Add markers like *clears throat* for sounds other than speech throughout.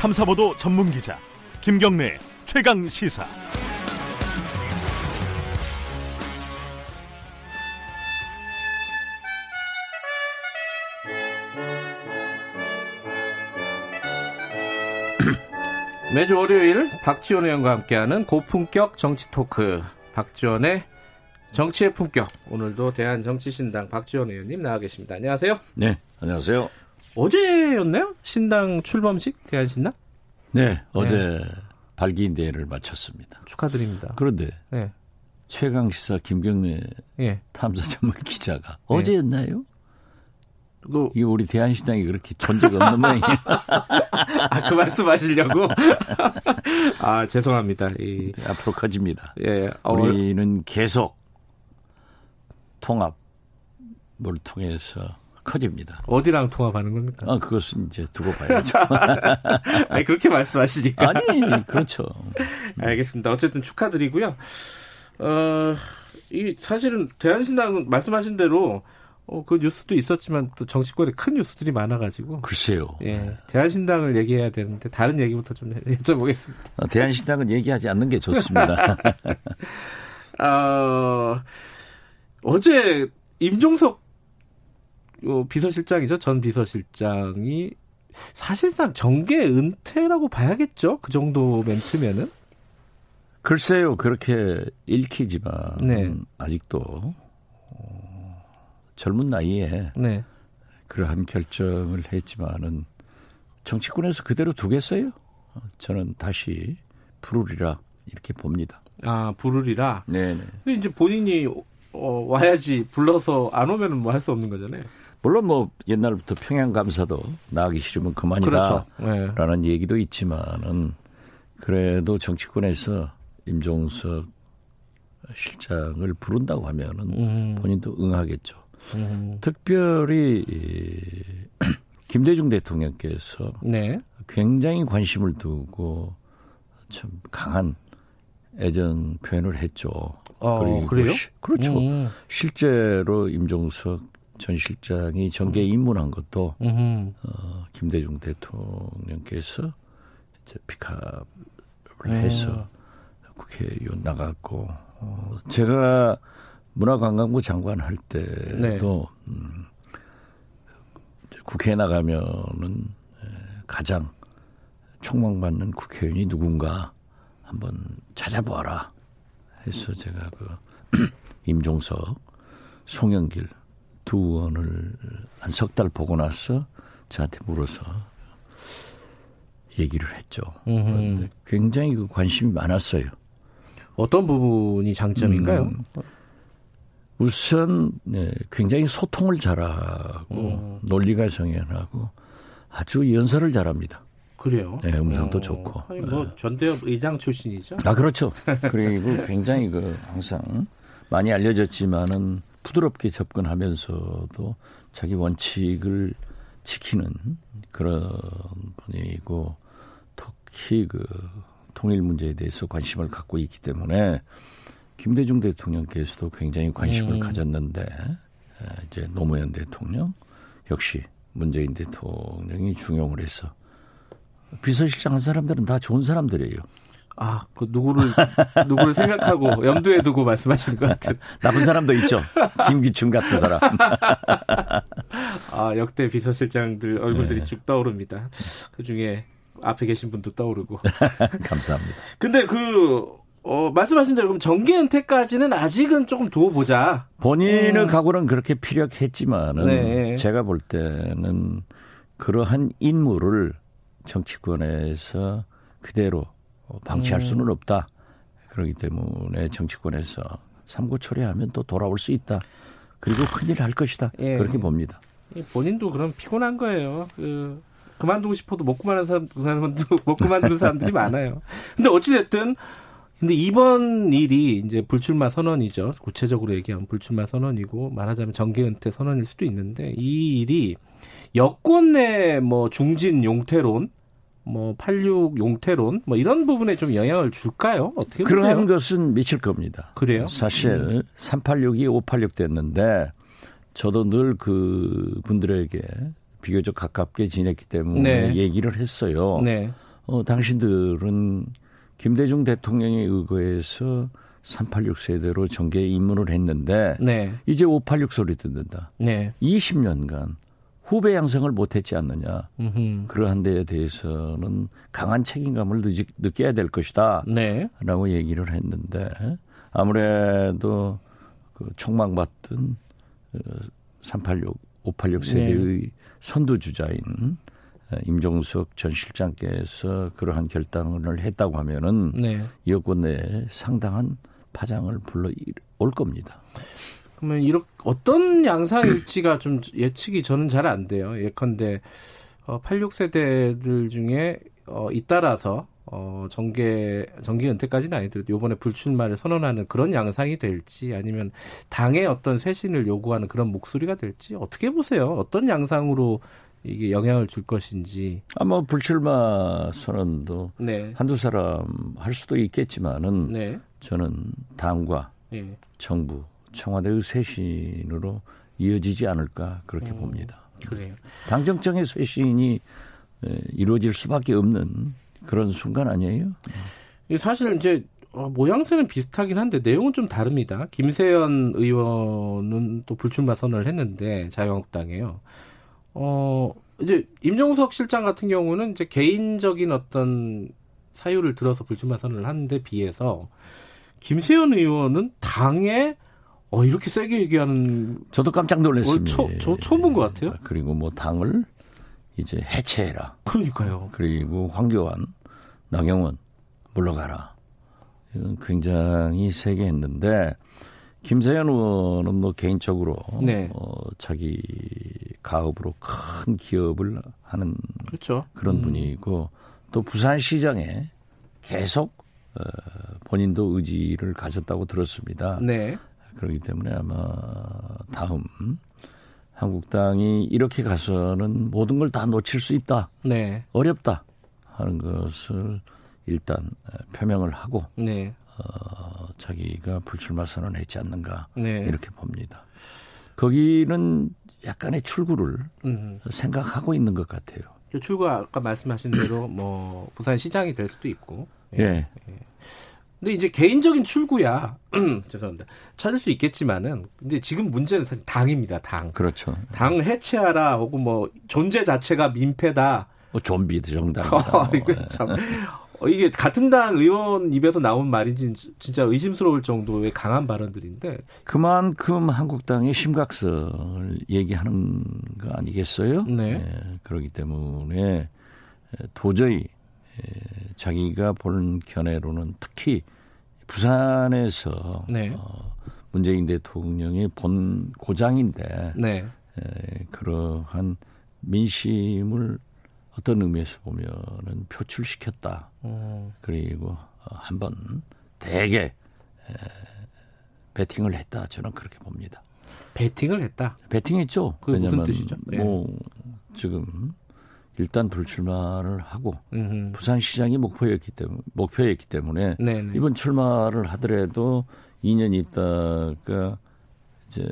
탐사보도 전문 기자 김경래 최강 시사. *clears throat* 매주 월요일 박지원 의원과 함께하는 고품격 정치 토크 박지원의 정치의 품격 오늘도 대한정치신당 박지원 의원님 나와 계십니다. 안녕하세요. 네, 안녕하세요. 어제였나요? 신당 출범식 대한신당? 네, 어제 발기인 대회를 마쳤습니다. 축하드립니다. 그런데 네. 최강 시사 김경래 예. 탐사 전문 *laughs* 기자가 어제였나요? 그, 이게 우리 대한신당이 그렇게 존재가 없는 모양이에요. *laughs* 아, 그 말씀 하시려고? *laughs* 아, 죄송합니다. 이, 앞으로 커집니다. 예, 어, 우리는 계속 통합을 통해서 커집니다. 어디랑 통합하는 겁니까? 아, 그것은 이제 두고 봐야죠. *laughs* 아니, 그렇게 말씀하시니까. 아니, 그렇죠. *laughs* 알겠습니다. 어쨌든 축하드리고요. 어, 이, 사실은 대한신당은 말씀하신 대로 어, 그 뉴스도 있었지만 또 정치권에 큰 뉴스들이 많아가지고. 글쎄요. 예. 대한신당을 얘기해야 되는데 다른 얘기부터 좀 여쭤보겠습니다. 어, 대한신당은 얘기하지 않는 게 좋습니다. *laughs* 어, 어제 임종석 어, 비서실장이죠. 전 비서실장이 사실상 정계 은퇴라고 봐야겠죠. 그 정도 멘트면은. 글쎄요, 그렇게 읽히지만 네. 아직도 어, 젊은 나이에 네. 그러한 결정을 했지만은 정치권에서 그대로 두겠어요? 어, 저는 다시 부르리라 이렇게 봅니다. 아, 부르리라. 네네. 근데 이제 본인이 어, 와야지 불러서 안 오면은 뭐 할 수 없는 거잖아요. 물론 뭐 옛날부터 평양 감사도 나가기 싫으면 그렇죠. 그만이다라는 네. 얘기도 있지만은 그래도 정치권에서 임종석 실장을 부른다고 하면은 음, 본인도 응하겠죠. 음, 특별히 이, *clears throat* 김대중 대통령께서 네. 굉장히 관심을 두고 참 강한 애정 표현을 했죠. 어, 그래요? 시- 그렇죠. 음, 실제로 임종석 전 실장이 정계에 입문한 것도 음, 어, 김대중 대통령께서 이제 픽업을 음. 해서 국회의원 나갔고 어, 제가 문화관광부 장관 할 때도 네. 음, 국회에 나가면은 에, 가장 촉망받는 국회의원이 누군가 한번 찾아보아라 해서 제가 그 *clears throat* 임종석, 송영길 두 의원을 한 석 달 보고 나서 저한테 물어서 얘기를 했죠. 음. 그런데 굉장히 그 관심이 많았어요. 어떤 부분이 장점인가요? 음. 우선 네, 굉장히 소통을 잘하고 음. 논리가 정연하고 아주 연설을 잘합니다. 그래요. 네, 음성도 어, 좋고. 아니, 뭐 전대협 의장 출신이죠. 아 그렇죠. 그리고 굉장히 그 항상 많이 알려졌지만은 부드럽게 접근하면서도 자기 원칙을 지키는 그런 분이고 특히 그 통일 문제에 대해서 관심을 갖고 있기 때문에 김대중 대통령께서도 굉장히 관심을 음. 가졌는데 에, 이제 노무현 대통령 역시 문재인 대통령이 중용을 해서 비서실장 한 사람들은 다 좋은 사람들이에요. 아, 그 누구를 누구를 생각하고 *laughs* 염두에 두고 말씀하시는 것 같은. 나쁜 사람도 있죠. 김기춘 같은 사람. *laughs* 아, 역대 비서실장들 얼굴들이 네. 쭉 떠오릅니다. 그 중에 앞에 계신 분도 떠오르고. *laughs* 감사합니다. 근데 그, 어, 말씀하신 대로 그럼 정계 은퇴까지는 아직은 조금 두어 보자. 본인의 음. 각오는 그렇게 피력했지만은 네. 제가 볼 때는 그러한 인물을 정치권에서 그대로 방치할 음. 수는 없다. 그렇기 때문에 정치권에서 삼고 초래하면 또 돌아올 수 있다. 그리고 큰일 할 것이다. 예. 그렇게 봅니다. 이 본인도 그럼 피곤한 거예요. 그, 그만두고 싶어도 못 그만하는 사람, 그만두, *laughs* 못 그만두는 사람들이 많아요. 근데 어찌됐든, 근데 이번 일이 이제 불출마 선언이죠. 구체적으로 얘기하면 불출마 선언이고, 말하자면 정계 은퇴 선언일 수도 있는데, 이 일이 여권 내 뭐 중진 용태론, 뭐 86 용태론, 뭐 이런 부분에 좀 영향을 줄까요? 어떻게 보세요? 그러한 것은 미칠 겁니다. 그래요? 음. 사실 386이 586 됐는데 저도 늘 그 분들에게 비교적 가깝게 지냈기 때문에 네. 얘기를 했어요. 네. 어, 당신들은 김대중 대통령에 의거해서 386 세대로 정계에 입문을 했는데 네. 이제 586 소리 듣는다. 네. 20년간 후배 양성을 못했지 않느냐. 음흠. 그러한 데에 대해서는 강한 책임감을 느껴야 될 것이다. 네. 라고 얘기를 했는데 아무래도 그 촉망받던 386, 586 세대의 선두주자인 임종석 전 실장께서 그러한 결단을 했다고 하면은 네. 여권 내에 상당한 파장을 불러 올 겁니다. 그러면 이렇게 어떤 양상일지가 좀 예측이 저는 잘 안 돼요. 예컨대 어, 86세대들 중에 어, 잇따라서 어, 정계 정계 은퇴까지는 아니더라도 이번에 불출마를 선언하는 그런 양상이 될지 아니면 당의 어떤 쇄신을 요구하는 그런 목소리가 될지 어떻게 보세요? 어떤 양상으로 이게 영향을 줄 것인지. 아마 불출마 선언도 네. 한두 사람 할 수도 있겠지만은 네. 저는 당과 예. 정부, 청와대의 쇄신으로 이어지지 않을까 그렇게 음. 봅니다. 그래요. 당정청의 쇄신이 에, 이루어질 수밖에 없는 그런 순간 아니에요? 이게 사실 이제 어, 모양새는 비슷하긴 한데 내용은 좀 다릅니다. 김세연 의원은 또 불출마 선언을 했는데 자유한국당에요. 어 이제 임종석 실장 같은 경우는 이제 개인적인 어떤 사유를 들어서 불출마 선언을 하는데 비해서 김세연 의원은 당에 어 이렇게 세게 얘기하는 저도 깜짝 놀랐습니다. 어, 초- 저 처음 본 것 같아요. 그리고 뭐 당을 이제 해체해라. 그러니까요. 그리고 황교안, 나경원 물러가라. 이건 굉장히 세게 했는데 김세현 의원은 뭐 개인적으로 네. 어, 자기 가업으로 큰 기업을 하는 그렇죠. 그런 음. 분이고 또 부산시장에 계속 어, 본인도 의지를 가졌다고 들었습니다. 네. 그렇기 때문에 아마 다음 한국당이 이렇게 가서는 모든 걸 다 놓칠 수 있다. 네. 어렵다 하는 것을 일단 어, 표명을 하고 네. 어, 자기가 불출마 선언했지 않는가 네. 이렇게 봅니다. 거기는 약간의 출구를 음. 생각하고 있는 것 같아요. 그 출구 아까 말씀하신 대로 뭐 부산 시장이 될 수도 있고. 예. 근데 이제 개인적인 출구야. *clears throat* 죄송합니다. 찾을 수 있겠지만은 근데 지금 문제는 사실 당입니다. 당. 그렇죠. 당 해체하라 혹은 뭐 존재 자체가 민폐다. 뭐 좀비 정당. *laughs* 어, 이거 참 어, 이게 같은 당 의원 입에서 나온 말인지 진짜 의심스러울 정도의 강한 발언들인데 그만큼 한국당의 심각성을 얘기하는 거 아니겠어요? 네. 예, 그렇기 때문에 도저히 예, 자기가 보는 견해로는 특히 부산에서 네. 어, 문재인 대통령의 본 고장인데 네. 에, 그러한 민심을 어떤 의미에서 보면은 표출시켰다. 어, 그리고 어, 한번 대개 에, 배팅을 했다. 저는 그렇게 봅니다. 베팅을 했다. 배팅했죠. 그게 무슨 왜냐면 뜻이죠? 네. 뭐 지금 일단 불출마를 하고 음흠. 부산시장이 목표였기 때문에 목표였기 때문에 네, 네. 이번 출마를 하더라도 2년 있다가 이제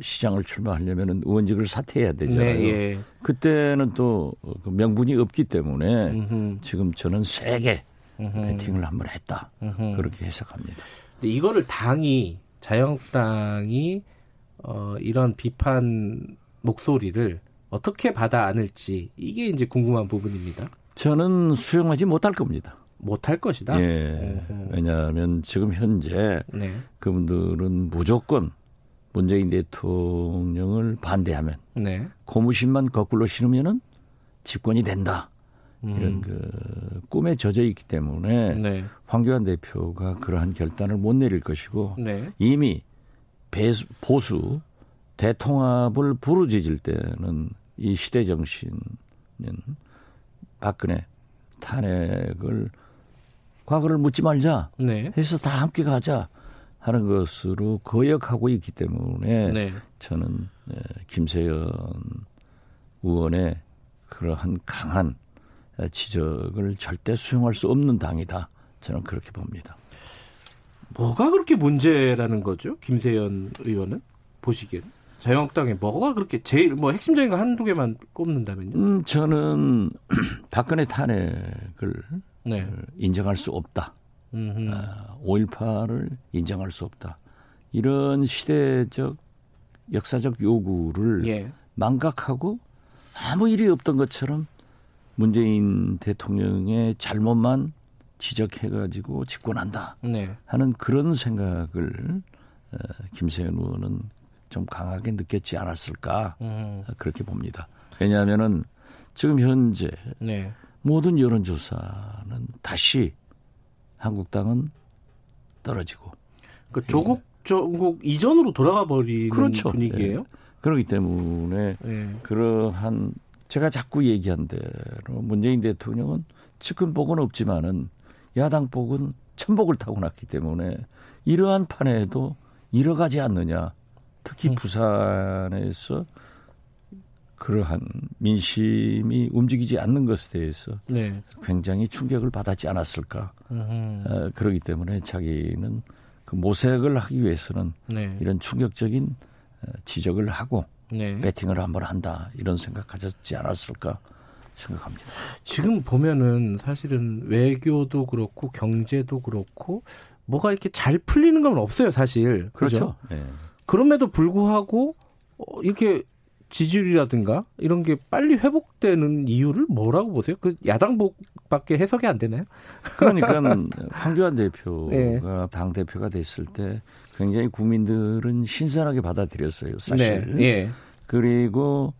시장을 출마하려면은 의원직을 사퇴해야 되잖아요. 네, 예. 그때는 또그 명분이 없기 때문에 음흠. 지금 저는 세게 음흠. 배팅을 한번 했다. 그렇게 해석합니다. 근데 이거를 당이 자유한국당이 어, 이런 비판 목소리를 어떻게 받아 안을지 이게 이제 궁금한 부분입니다. 저는 수용하지 못할 겁니다. 못할 것이다. 예. 어허. 왜냐하면 지금 현재 네. 그분들은 무조건 문재인 대통령을 반대하면 네. 고무신만 거꾸로 신으면은 집권이 된다. 음. 이런 그 꿈에 젖어 있기 때문에 네. 황교안 대표가 그러한 결단을 못 내릴 것이고 네. 이미 배수, 보수 대통합을 부르짖을 때는 이 시대 정신은 박근혜 탄핵을 과거를 묻지 말자 네. 해서 다 함께 가자 하는 것으로 거역하고 있기 때문에 네. 저는 에, 김세연 의원의 그러한 강한 에, 지적을 절대 수용할 수 없는 당이다. 저는 그렇게 봅니다. 뭐가 그렇게 문제라는 거죠? 김세연 의원은 보시기에는. 자유한국당에 뭐가 그렇게 제일 뭐 핵심적인 거 한두 개만 꼽는다면요? 음, 저는 *clears throat* 박근혜 탄핵을 네. 인정할 수 없다. 음흠. 아, 5.18을 인정할 수 없다. 이런 시대적 역사적 요구를 예. 망각하고 아무 일이 없던 것처럼 문재인 대통령의 잘못만 지적해가지고 집권한다 네. 하는 그런 생각을 어, 김세현 의원은 좀 강하게 느꼈지 않았을까 음. 그렇게 봅니다. 왜냐하면은 지금 현재 네. 모든 여론조사는 다시 한국당은 떨어지고 그 조국 조국 이전으로 돌아가 버리는 그렇죠. 분위기예요. 그렇기 때문에 네. 그러한 제가 자꾸 얘기한 대로 문재인 대통령은 측근복은 없지만은 야당복은 천복을 타고 났기 때문에 이러한 판에도 잃어가지 않느냐. 특히 음. 부산에서 그러한 민심이 움직이지 않는 것에 대해서 네. 굉장히 충격을 받았지 않았을까. 어, 그러기 때문에 자기는 그 모색을 하기 위해서는 네. 이런 충격적인 어, 지적을 하고 네. 배팅을 한번 한다 이런 생각 가졌지 않았을까 생각합니다. 지금 보면은 사실은 외교도 그렇고 경제도 그렇고 뭐가 이렇게 잘 풀리는 건 없어요, 사실. 그죠? 네. 그럼에도 불구하고 어, 이렇게 지지율이라든가 이런 게 빨리 회복되는 이유를 뭐라고 보세요? 그 야당복밖에 해석이 안 되나요? 그러니까 *laughs* 황교안 대표가 예. 당 대표가 됐을 때 굉장히 국민들은 신선하게 받아들였어요, 사실. 네. 예. 그리고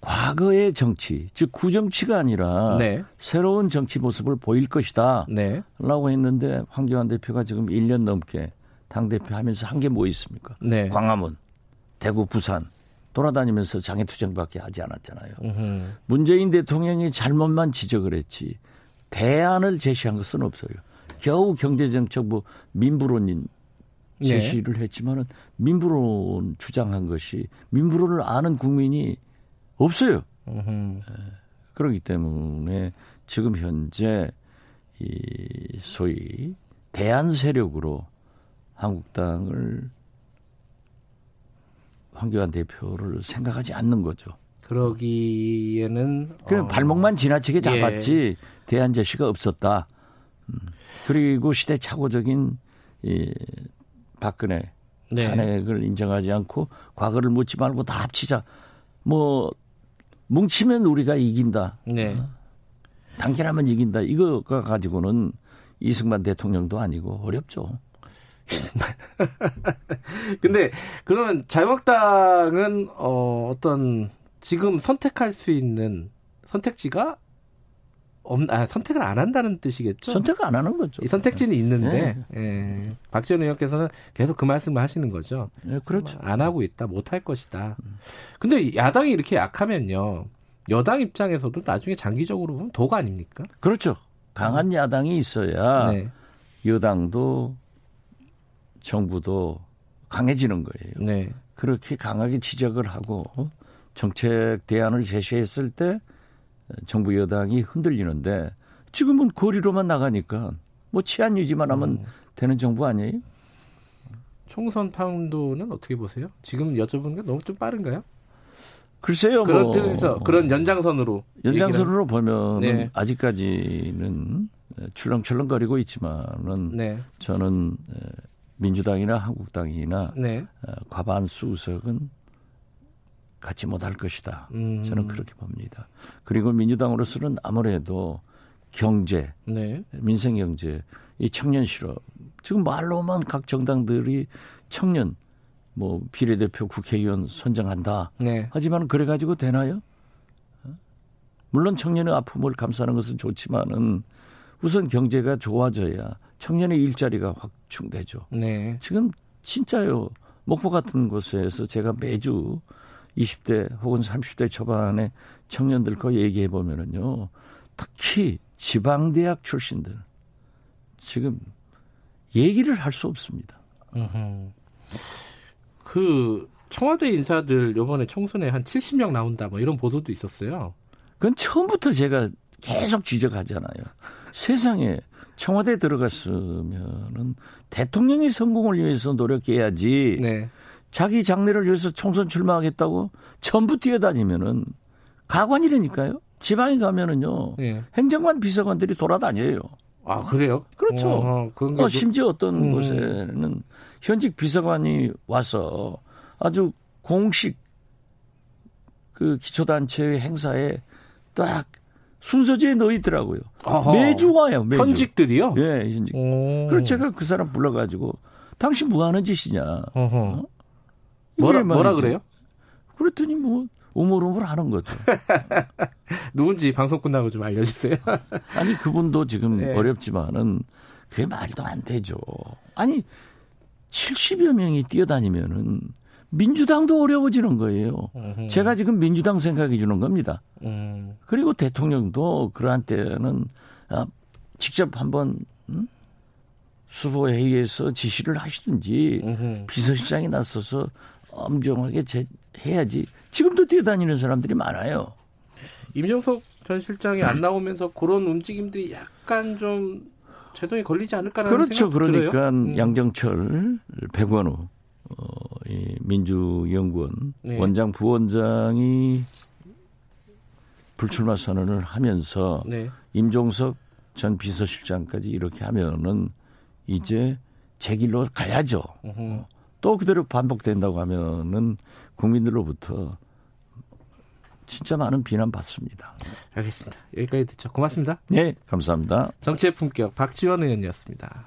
과거의 정치, 즉 구정치가 아니라 네. 새로운 정치 모습을 보일 것이다. 네. 라고 했는데 황교안 대표가 지금 1년 넘게 당 대표 하면서 한 게 뭐 있습니까? 네. 광화문, 대구, 부산 돌아다니면서 장애투쟁밖에 하지 않았잖아요. 음흠. 문재인 대통령이 잘못만 지적을 했지 대안을 제시한 것은 없어요. 겨우 경제정책 뭐 민부론인 네. 제시를 했지만은 민부론 주장한 것이 민부론을 아는 국민이 없어요. 음흠. 그렇기 때문에 지금 현재 이 소위 대안 세력으로 한국당을 황교안 대표를 생각하지 않는 거죠. 그러기에는 그냥 어, 발목만 지나치게 예. 잡았지 대안 제시가 없었다. 음. 그리고 시대착오적인 이 박근혜 네. 탄핵을 인정하지 않고 과거를 묻지 말고 다 합치자. 뭐 뭉치면 우리가 이긴다. 네. 단결하면 이긴다. 이거가 가지고는 이승만 대통령도 아니고 어렵죠. *laughs* 근데 그러면 자유한국당은 어, 어떤 지금 선택할 수 있는 선택지가 없, 아, 선택을 안 한다는 뜻이겠죠? 선택 안 하는 거죠. 이 선택지는 있는데 예. 박지원 의원께서는 계속 그 말씀을 하시는 거죠. 예, 그렇죠. 안 하고 있다, 못 할 것이다. 근데 야당이 이렇게 약하면요, 여당 입장에서도 나중에 장기적으로 보면 도가 아닙니까? 그렇죠. 강한 야당이 있어야 네, 여당도 정부도 강해지는 거예요. 네, 그렇게 강하게 지적을 하고 어? 정책 대안을 제시했을 때 정부 여당이 흔들리는데 지금은 거리로만 나가니까 뭐 치안 유지만 하면 음. 되는 정부 아니에요? 총선 파운드는 어떻게 보세요? 지금 여쭤보는 게 너무 좀 빠른가요? 글쎄요. 그런 뭐 뜻에서 그런 연장선으로 연장선으로 보면 네. 아직까지는 출렁출렁거리고 있지만은 네, 저는 에, 민주당이나 한국당이나 네, 어, 과반수 의석은 갖지 못할 것이다. 음, 저는 그렇게 봅니다. 그리고 민주당으로서는 아무래도 경제, 네, 민생 경제, 이 청년 실업 지금 말로만 각 정당들이 청년 뭐 비례대표 국회의원 선정한다. 네, 하지만 그래 가지고 되나요? 어? 물론 청년의 아픔을 감싸는 것은 좋지만은 우선 경제가 좋아져야 청년의 일자리가 확충되죠. 네, 지금 진짜요. 목포 같은 곳에서 제가 매주 20대 혹은 30대 초반의 청년들과 얘기해 보면은요. 특히 지방 대학 출신들 지금 얘기를 할 수 없습니다. 음흠. 그 청와대 인사들 요번에 총선에 한 70명 나온다 뭐 이런 보도도 있었어요. 그건 처음부터 제가 계속 지적하잖아요. 세상에 청와대 들어갔으면은 대통령의 성공을 위해서 노력해야지 네, 자기 장래를 위해서 총선 출마하겠다고 전부 뛰어다니면은 가관이라니까요. 지방에 가면은요. 예. 행정관 비서관들이 돌아다녀요. 아 그래요? 그렇죠. 어, 게 어, 심지어 어떤 음. 곳에는 현직 비서관이 와서 아주 공식 그 기초단체의 행사에 딱 순서지에 넣어 있더라고요. 어허. 매주 와요. 매주. 현직들이요? 예, 현직. 오. 그래서 제가 그 사람 불러가지고 당신 뭐 하는 짓이냐. 이게 뭐라 뭐라. 그래요? 그랬더니 뭐 오물오물 하는 거죠. *laughs* 누군지 방송 끝나고 좀 알려주세요. *laughs* 아니 그분도 지금 네. 어렵지만은 그게 말도 안 되죠. 아니 70여 명이 뛰어다니면은 민주당도 어려워지는 거예요. 제가 지금 민주당 생각해 주는 겁니다. 음. 그리고 대통령도 그러한 때는 아, 직접 한번 음? 수보 회의에서 지시를 하시든지 음흠. 비서실장이 나서서 엄정하게 제, 해야지. 지금도 뛰어다니는 사람들이 많아요. 임종석 전 실장이 안 나오면서 그런 움직임들이 약간 좀 제동이 걸리지 않을까라는 그렇죠. 생각도 그러니까 들어요. 음. 양정철, 백원우, 어, 이 민주연구원 네. 원장 부원장이 불출마 선언을 하면서 네. 임종석 전 비서실장까지 이렇게 하면은 이제 제 길로 가야죠. 음흠. 또 그대로 반복된다고 하면은 국민들로부터 진짜 많은 비난 받습니다. 알겠습니다. 여기까지 듣죠. 고맙습니다. 네, 감사합니다. 정치의 품격 박지원 의원이었습니다.